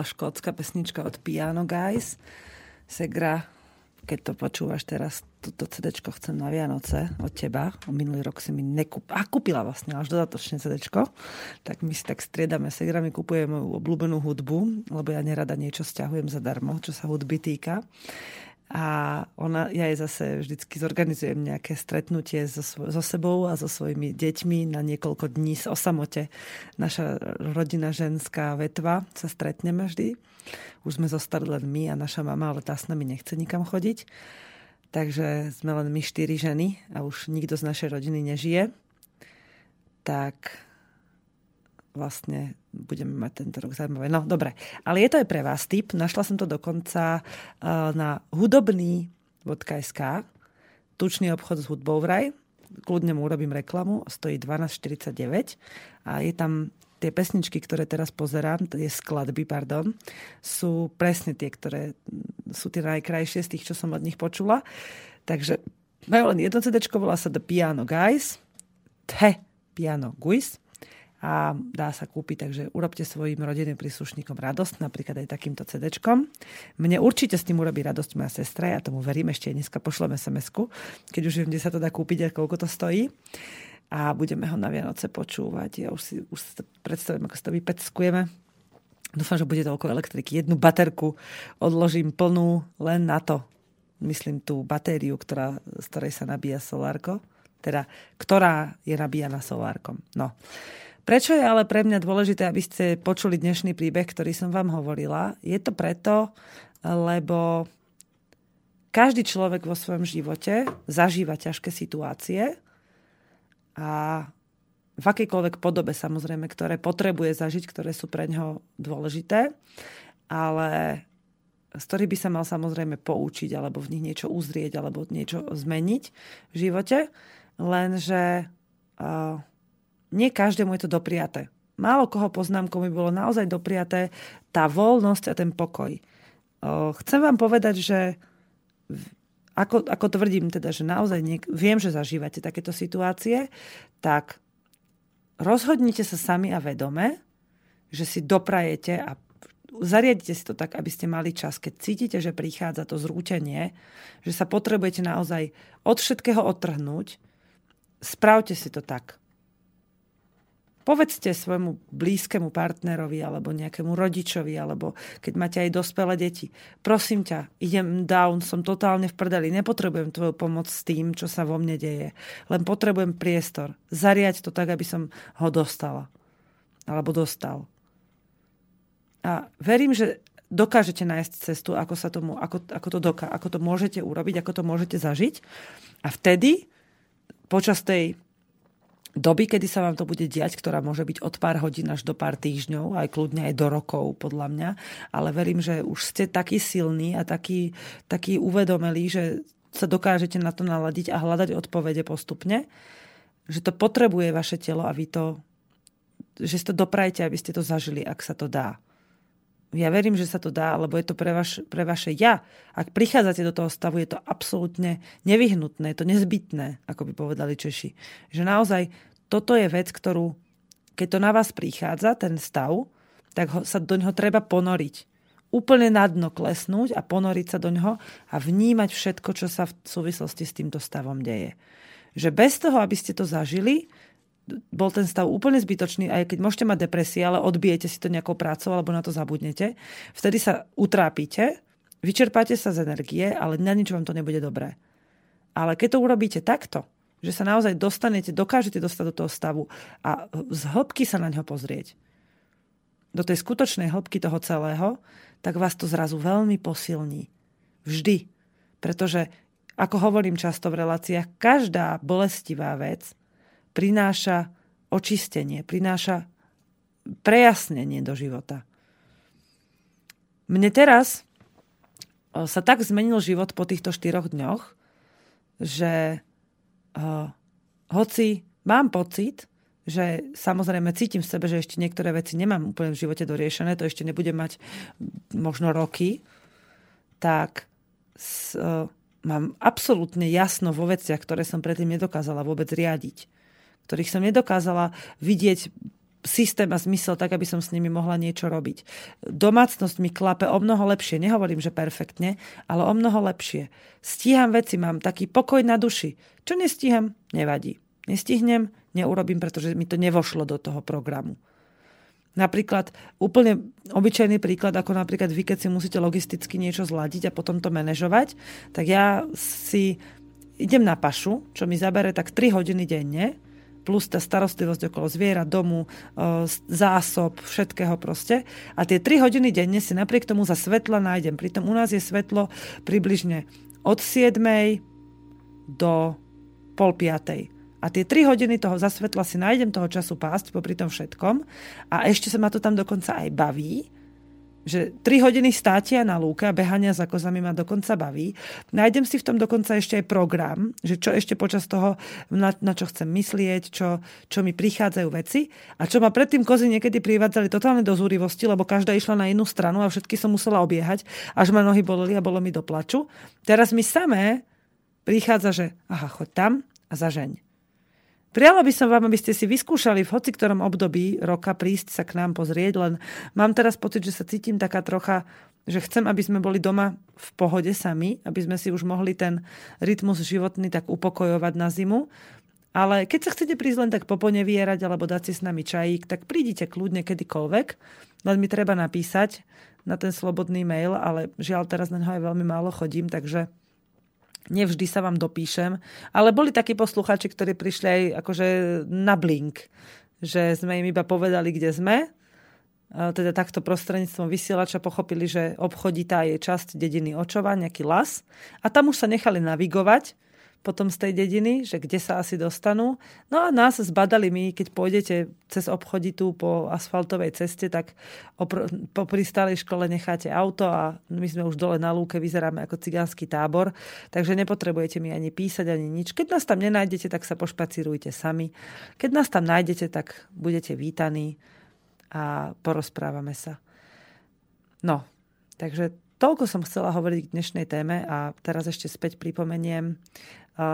Bola škótska pesnička od Piano Guys. Segra, keď to počúvaš teraz, toto CD chcem na Vianoce od teba. Minulý rok si mi nekúp... A kúpila vlastne až dodatočne CD. Tak my si tak striedame. Segra mi kupuje obľúbenú hudbu, lebo ja nerada niečo stiahujem zadarmo, čo sa hudby týka. A ona, ja jej zase vždycky zorganizujem nejaké stretnutie so, so sebou a so svojimi deťmi na niekoľko dní o samote. Naša rodina ženská vetva sa stretneme vždy. Už sme zostali len my a naša mama, ale tá s nami nechce nikam chodiť. Takže sme len my štyri ženy a už nikto z našej rodiny nežije. Tak vlastne budeme mať tento rok zaujímavé. No, dobre. Ale je to aj pre vás tip. Našla som to dokonca uh, na hudobný.sk tučný obchod s hudbou vraj. Kľudne mu urobím reklamu. Stojí 12,49 a je tam tie pesničky, ktoré teraz pozerám, tie skladby, pardon, sú presne tie, ktoré sú tie najkrajšie z tých, čo som od nich počula. Takže majú len jedno CD, volá sa The Piano Guys, The Piano Guys a dá sa kúpiť, takže urobte svojim rodinným príslušníkom radosť, napríklad aj takýmto cd Mne určite s tým urobí radosť moja sestra, ja tomu verím, ešte dneska pošleme sms keď už viem, kde sa to dá kúpiť a koľko to stojí. A budeme ho na Vianoce počúvať. Ja už si už predstavím, ako si to vypeckujeme. Dúfam, že bude toľko elektriky. Jednu baterku odložím plnú len na to. Myslím tú batériu, ktorá, z ktorej sa nabíja solárko. Teda, ktorá je nabíjana solárkom. No. Prečo je ale pre mňa dôležité, aby ste počuli dnešný príbeh, ktorý som vám hovorila? Je to preto, lebo každý človek vo svojom živote zažíva ťažké situácie a v akejkoľvek podobe samozrejme, ktoré potrebuje zažiť, ktoré sú pre ňoho dôležité, ale z ktorých by sa mal samozrejme poučiť, alebo v nich niečo uzrieť, alebo niečo zmeniť v živote. Lenže uh, nie každému je to dopriaté. Málo koho poznám, komu bolo naozaj dopriaté tá voľnosť a ten pokoj. Chcem vám povedať, že ako, ako tvrdím teda, že naozaj niek- viem, že zažívate takéto situácie, tak rozhodnite sa sami a vedome, že si doprajete a zariadite si to tak, aby ste mali čas, keď cítite, že prichádza to zrútenie, že sa potrebujete naozaj od všetkého odtrhnúť, spravte si to tak. Povedzte svojmu blízkemu partnerovi alebo nejakému rodičovi, alebo keď máte aj dospelé deti. Prosím ťa, idem down, som totálne v prdeli, nepotrebujem tvoju pomoc s tým, čo sa vo mne deje. Len potrebujem priestor. Zariať to tak, aby som ho dostala. Alebo dostal. A verím, že dokážete nájsť cestu, ako, sa tomu, ako, ako, to doká, ako to môžete urobiť, ako to môžete zažiť. A vtedy, počas tej doby, kedy sa vám to bude diať, ktorá môže byť od pár hodín až do pár týždňov, aj kľudne aj do rokov, podľa mňa. Ale verím, že už ste taký silný a taký, taký uvedomelý, že sa dokážete na to naladiť a hľadať odpovede postupne, že to potrebuje vaše telo a vy to, že si to doprajte, aby ste to zažili, ak sa to dá. Ja verím, že sa to dá, lebo je to pre, vaš, pre vaše ja. Ak prichádzate do toho stavu, je to absolútne nevyhnutné, je to nezbytné, ako by povedali Češi. Že naozaj toto je vec, ktorú, keď to na vás prichádza, ten stav, tak ho, sa do ňoho treba ponoriť. Úplne na dno klesnúť a ponoriť sa do ňoho a vnímať všetko, čo sa v súvislosti s týmto stavom deje. Že bez toho, aby ste to zažili, bol ten stav úplne zbytočný, aj keď môžete mať depresie, ale odbijete si to nejakou prácou alebo na to zabudnete, vtedy sa utrápite, vyčerpáte sa z energie, ale na nič vám to nebude dobré. Ale keď to urobíte takto, že sa naozaj dostanete, dokážete dostať do toho stavu a z hĺbky sa na ňo pozrieť, do tej skutočnej hĺbky toho celého, tak vás to zrazu veľmi posilní. Vždy. Pretože, ako hovorím často v reláciách, každá bolestivá vec prináša očistenie, prináša prejasnenie do života. Mne teraz sa tak zmenil život po týchto štyroch dňoch, že uh, hoci mám pocit, že samozrejme cítim v sebe, že ešte niektoré veci nemám úplne v živote doriešené, to ešte nebudem mať možno roky, tak s, uh, mám absolútne jasno vo veciach, ktoré som predtým nedokázala vôbec riadiť ktorých som nedokázala vidieť systém a zmysel tak, aby som s nimi mohla niečo robiť. Domácnosť mi klape o mnoho lepšie. Nehovorím, že perfektne, ale o mnoho lepšie. Stíham veci, mám taký pokoj na duši. Čo nestíham? Nevadí. Nestihnem? Neurobím, pretože mi to nevošlo do toho programu. Napríklad úplne obyčajný príklad, ako napríklad vy, keď si musíte logisticky niečo zladiť a potom to manažovať, tak ja si idem na pašu, čo mi zabere tak 3 hodiny denne, plus tá starostlivosť okolo zviera, domu, e, zásob, všetkého proste. A tie 3 hodiny denne si napriek tomu za svetla nájdem. Pritom u nás je svetlo približne od 7 do pol piatej. A tie 3 hodiny toho zasvetla si nájdem toho času pásť popri tom všetkom. A ešte sa ma to tam dokonca aj baví, že 3 hodiny státia na lúke a behania za kozami ma dokonca baví. Nájdem si v tom dokonca ešte aj program, že čo ešte počas toho, na, na čo chcem myslieť, čo, čo mi prichádzajú veci. A čo ma predtým kozy niekedy privádzali totálne do zúrivosti, lebo každá išla na inú stranu a všetky som musela obiehať, až ma nohy boleli a bolo mi do plaču. Teraz mi samé prichádza, že aha, choď tam a zažeň. Prijala by som vám, aby ste si vyskúšali v hoci ktorom období roka prísť sa k nám pozrieť, len mám teraz pocit, že sa cítim taká trocha, že chcem, aby sme boli doma v pohode sami, aby sme si už mohli ten rytmus životný tak upokojovať na zimu. Ale keď sa chcete prísť len tak poponevierať alebo dať si s nami čajík, tak prídite kľudne kedykoľvek. Len mi treba napísať na ten slobodný mail, ale žiaľ teraz na ho aj veľmi málo chodím, takže nevždy sa vám dopíšem, ale boli takí posluchači, ktorí prišli aj akože na blink, že sme im iba povedali, kde sme, teda takto prostredníctvom vysielača pochopili, že obchoditá je časť dediny Očova, nejaký las a tam už sa nechali navigovať potom z tej dediny, že kde sa asi dostanú. No a nás zbadali my, keď pôjdete cez obchoditu po asfaltovej ceste, tak opr- po pristálej škole necháte auto a my sme už dole na lúke, vyzeráme ako cigánsky tábor, takže nepotrebujete mi ani písať, ani nič. Keď nás tam nenájdete, tak sa pošpacírujte sami. Keď nás tam nájdete, tak budete vítaní a porozprávame sa. No, takže toľko som chcela hovoriť k dnešnej téme a teraz ešte späť pripomeniem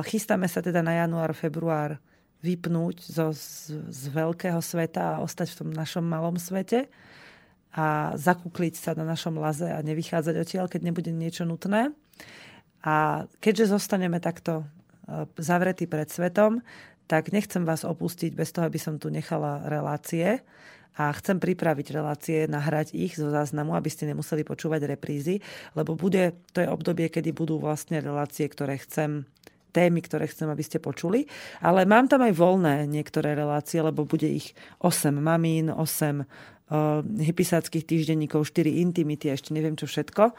Chystáme sa teda na január, február vypnúť zo, z, z veľkého sveta a ostať v tom našom malom svete a zakúkliť sa na našom laze a nevychádzať odtiaľ, keď nebude niečo nutné. A keďže zostaneme takto e, zavretí pred svetom, tak nechcem vás opustiť bez toho, aby som tu nechala relácie a chcem pripraviť relácie, nahrať ich zo záznamu, aby ste nemuseli počúvať reprízy, lebo bude, to je obdobie, kedy budú vlastne relácie, ktoré chcem témy, ktoré chcem, aby ste počuli. Ale mám tam aj voľné niektoré relácie, lebo bude ich 8 mamín, 8 uh, hypisáckých týždenníkov, 4 intimity a ešte neviem čo všetko.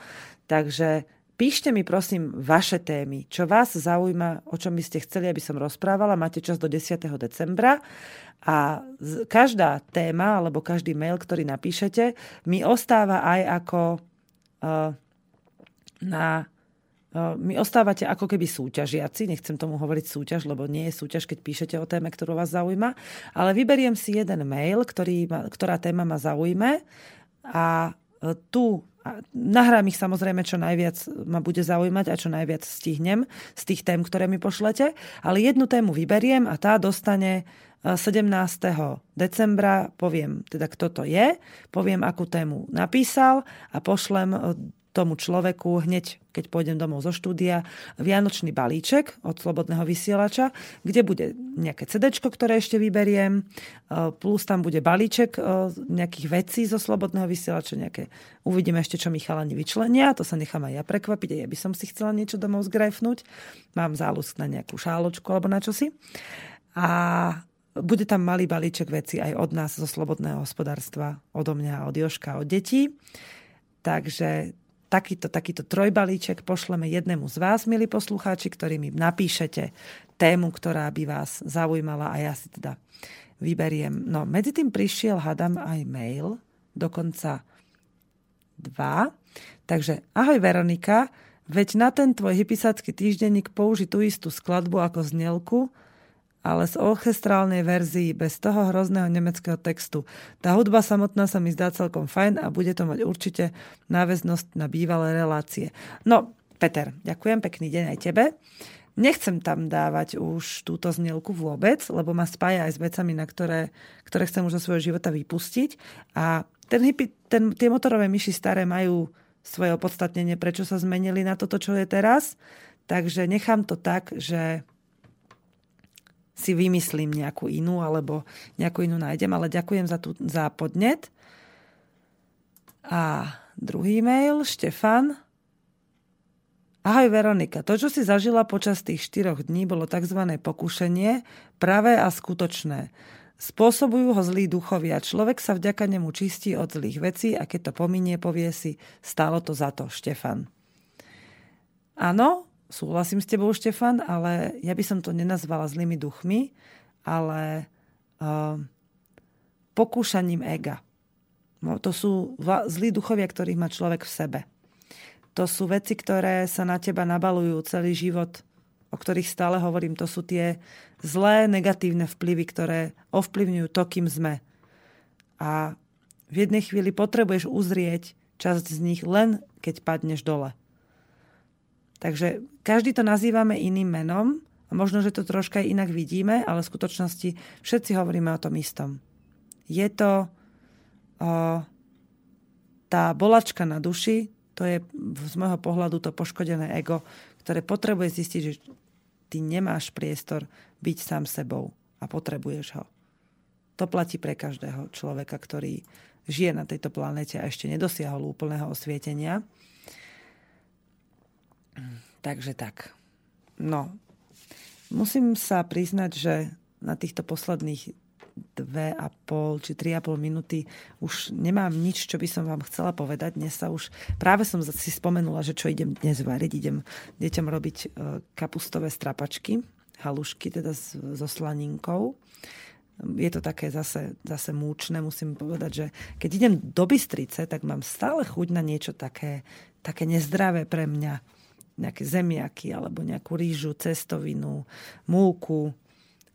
Takže píšte mi prosím vaše témy, čo vás zaujíma, o čom by ste chceli, aby som rozprávala. Máte čas do 10. decembra a každá téma alebo každý mail, ktorý napíšete, mi ostáva aj ako uh, na my ostávate ako keby súťažiaci, nechcem tomu hovoriť súťaž, lebo nie je súťaž, keď píšete o téme, ktorú vás zaujíma, ale vyberiem si jeden mail, ktorý ma, ktorá téma ma zaujme a e, tu nahrám ich samozrejme, čo najviac ma bude zaujímať a čo najviac stihnem z tých tém, ktoré mi pošlete, ale jednu tému vyberiem a tá dostane 17. E, decembra, poviem teda, kto to je, poviem, akú tému napísal a pošlem e, tomu človeku hneď, keď pôjdem domov zo štúdia, vianočný balíček od Slobodného vysielača, kde bude nejaké CD, ktoré ešte vyberiem, e, plus tam bude balíček e, nejakých vecí zo Slobodného vysielača, nejaké, uvidíme ešte, čo mi chalani vyčlenia, to sa nechám aj ja prekvapiť, ja by som si chcela niečo domov zgrajfnúť. Mám záľusk na nejakú šáločku alebo na čosi. A bude tam malý balíček veci aj od nás zo Slobodného hospodárstva, odo mňa, od Joška, od detí. Takže takýto, takýto trojbalíček pošleme jednému z vás, milí poslucháči, ktorý mi napíšete tému, ktorá by vás zaujímala a ja si teda vyberiem. No, medzi tým prišiel, hadam, aj mail, dokonca dva. Takže, ahoj Veronika, veď na ten tvoj hypisácky týždenník použi tú istú skladbu ako znelku, ale z orchestrálnej verzii, bez toho hrozného nemeckého textu. Tá hudba samotná sa mi zdá celkom fajn a bude to mať určite náväznosť na bývalé relácie. No, Peter, ďakujem, pekný deň aj tebe. Nechcem tam dávať už túto znielku vôbec, lebo ma spája aj s vecami, na ktoré, ktoré chcem už zo svojho života vypustiť. A ten hippie, ten, tie motorové myši staré majú svoje opodstatnenie, prečo sa zmenili na toto, čo je teraz. Takže nechám to tak, že si vymyslím nejakú inú alebo nejakú inú nájdem, ale ďakujem za, tú, za podnet. A druhý mail, Štefan. Ahoj Veronika, to, čo si zažila počas tých štyroch dní, bolo tzv. pokušenie, pravé a skutočné. Spôsobujú ho zlí duchovia. Človek sa vďaka nemu čistí od zlých vecí a keď to pominie, povie si, stálo to za to, Štefan. Áno, súhlasím s tebou, Štefan, ale ja by som to nenazvala zlými duchmi, ale uh, pokúšaním ega. No, to sú zlí duchovia, ktorých má človek v sebe. To sú veci, ktoré sa na teba nabalujú celý život, o ktorých stále hovorím. To sú tie zlé, negatívne vplyvy, ktoré ovplyvňujú to, kým sme. A v jednej chvíli potrebuješ uzrieť časť z nich len, keď padneš dole. Takže každý to nazývame iným menom a možno, že to troška inak vidíme, ale v skutočnosti všetci hovoríme o tom istom. Je to o, tá bolačka na duši, to je z môjho pohľadu to poškodené ego, ktoré potrebuje zistiť, že ty nemáš priestor byť sám sebou a potrebuješ ho. To platí pre každého človeka, ktorý žije na tejto planete a ešte nedosiahol úplného osvietenia. Takže tak. No, musím sa priznať, že na týchto posledných dve a pol či tri a pol minúty už nemám nič, čo by som vám chcela povedať. Dnes sa už, práve som si spomenula, že čo idem dnes variť. Idem deťom robiť e, kapustové strapačky, halušky teda so slaninkou. Je to také zase, zase múčne, musím povedať, že keď idem do Bystrice, tak mám stále chuť na niečo také, také nezdravé pre mňa nejaké zemiaky alebo nejakú rýžu, cestovinu, múku,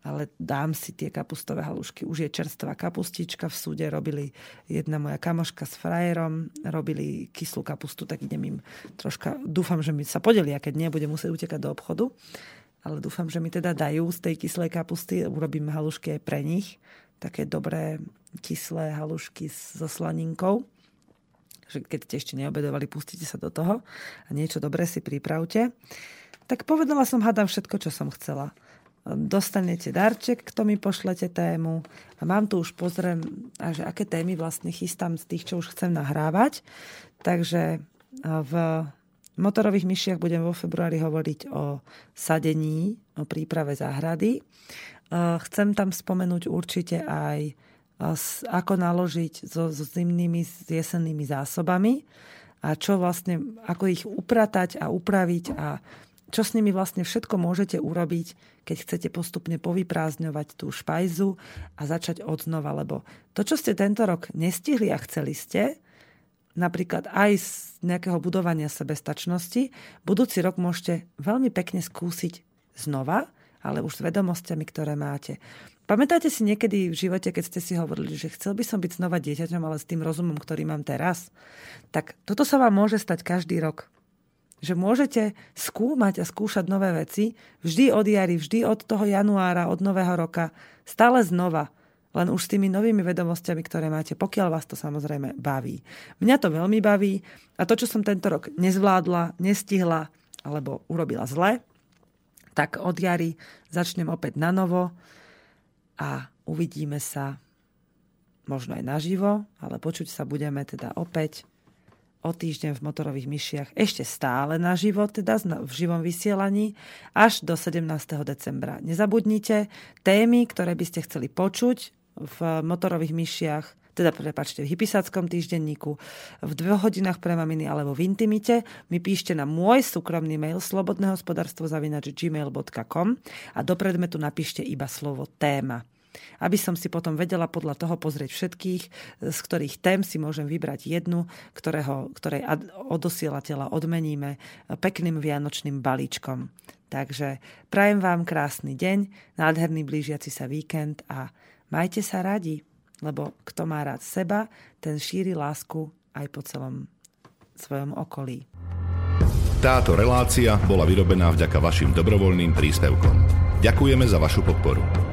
ale dám si tie kapustové halušky. Už je čerstvá kapustička v súde, robili jedna moja kamoška s frajerom, robili kyslú kapustu, tak idem im troška, dúfam, že mi sa podelia, keď nie, budem musieť utekať do obchodu, ale dúfam, že mi teda dajú z tej kyslej kapusty, urobím halušky aj pre nich, také dobré kyslé halušky so slaninkou že keď ste ešte neobedovali, pustite sa do toho a niečo dobré si pripravte. Tak povedala som, hádam všetko, čo som chcela dostanete darček, kto mi pošlete tému a mám tu už pozriem, že aké témy vlastne chystám z tých, čo už chcem nahrávať. Takže v motorových myšiach budem vo februári hovoriť o sadení, o príprave záhrady. Chcem tam spomenúť určite aj ako naložiť so, so zimnými, s jesennými zásobami a čo vlastne, ako ich upratať a upraviť a čo s nimi vlastne všetko môžete urobiť, keď chcete postupne povyprázdňovať tú špajzu a začať od znova, lebo to, čo ste tento rok nestihli a chceli ste, napríklad aj z nejakého budovania sebestačnosti, budúci rok môžete veľmi pekne skúsiť znova, ale už s vedomosťami, ktoré máte. Pamätáte si niekedy v živote, keď ste si hovorili, že chcel by som byť znova dieťaťom, ale s tým rozumom, ktorý mám teraz? Tak toto sa vám môže stať každý rok že môžete skúmať a skúšať nové veci vždy od jary, vždy od toho januára, od nového roka, stále znova, len už s tými novými vedomosťami, ktoré máte, pokiaľ vás to samozrejme baví. Mňa to veľmi baví a to, čo som tento rok nezvládla, nestihla alebo urobila zle, tak od jary začnem opäť na novo a uvidíme sa možno aj naživo, ale počuť sa budeme teda opäť o týždeň v motorových myšiach ešte stále na život, teda v živom vysielaní, až do 17. decembra. Nezabudnite témy, ktoré by ste chceli počuť v motorových myšiach, teda prepačte, v hypisáckom týždenníku, v dvoch hodinách pre maminy alebo v intimite, mi píšte na môj súkromný mail slobodnehospodárstvo zavinač gmail.com a do predmetu napíšte iba slovo téma aby som si potom vedela podľa toho pozrieť všetkých, z ktorých tém si môžem vybrať jednu, ktorého, ktorej odosielateľa odmeníme pekným vianočným balíčkom. Takže prajem vám krásny deň, nádherný blížiaci sa víkend a majte sa radi, lebo kto má rád seba, ten šíri lásku aj po celom svojom okolí. Táto relácia bola vyrobená vďaka vašim dobrovoľným príspevkom. Ďakujeme za vašu podporu.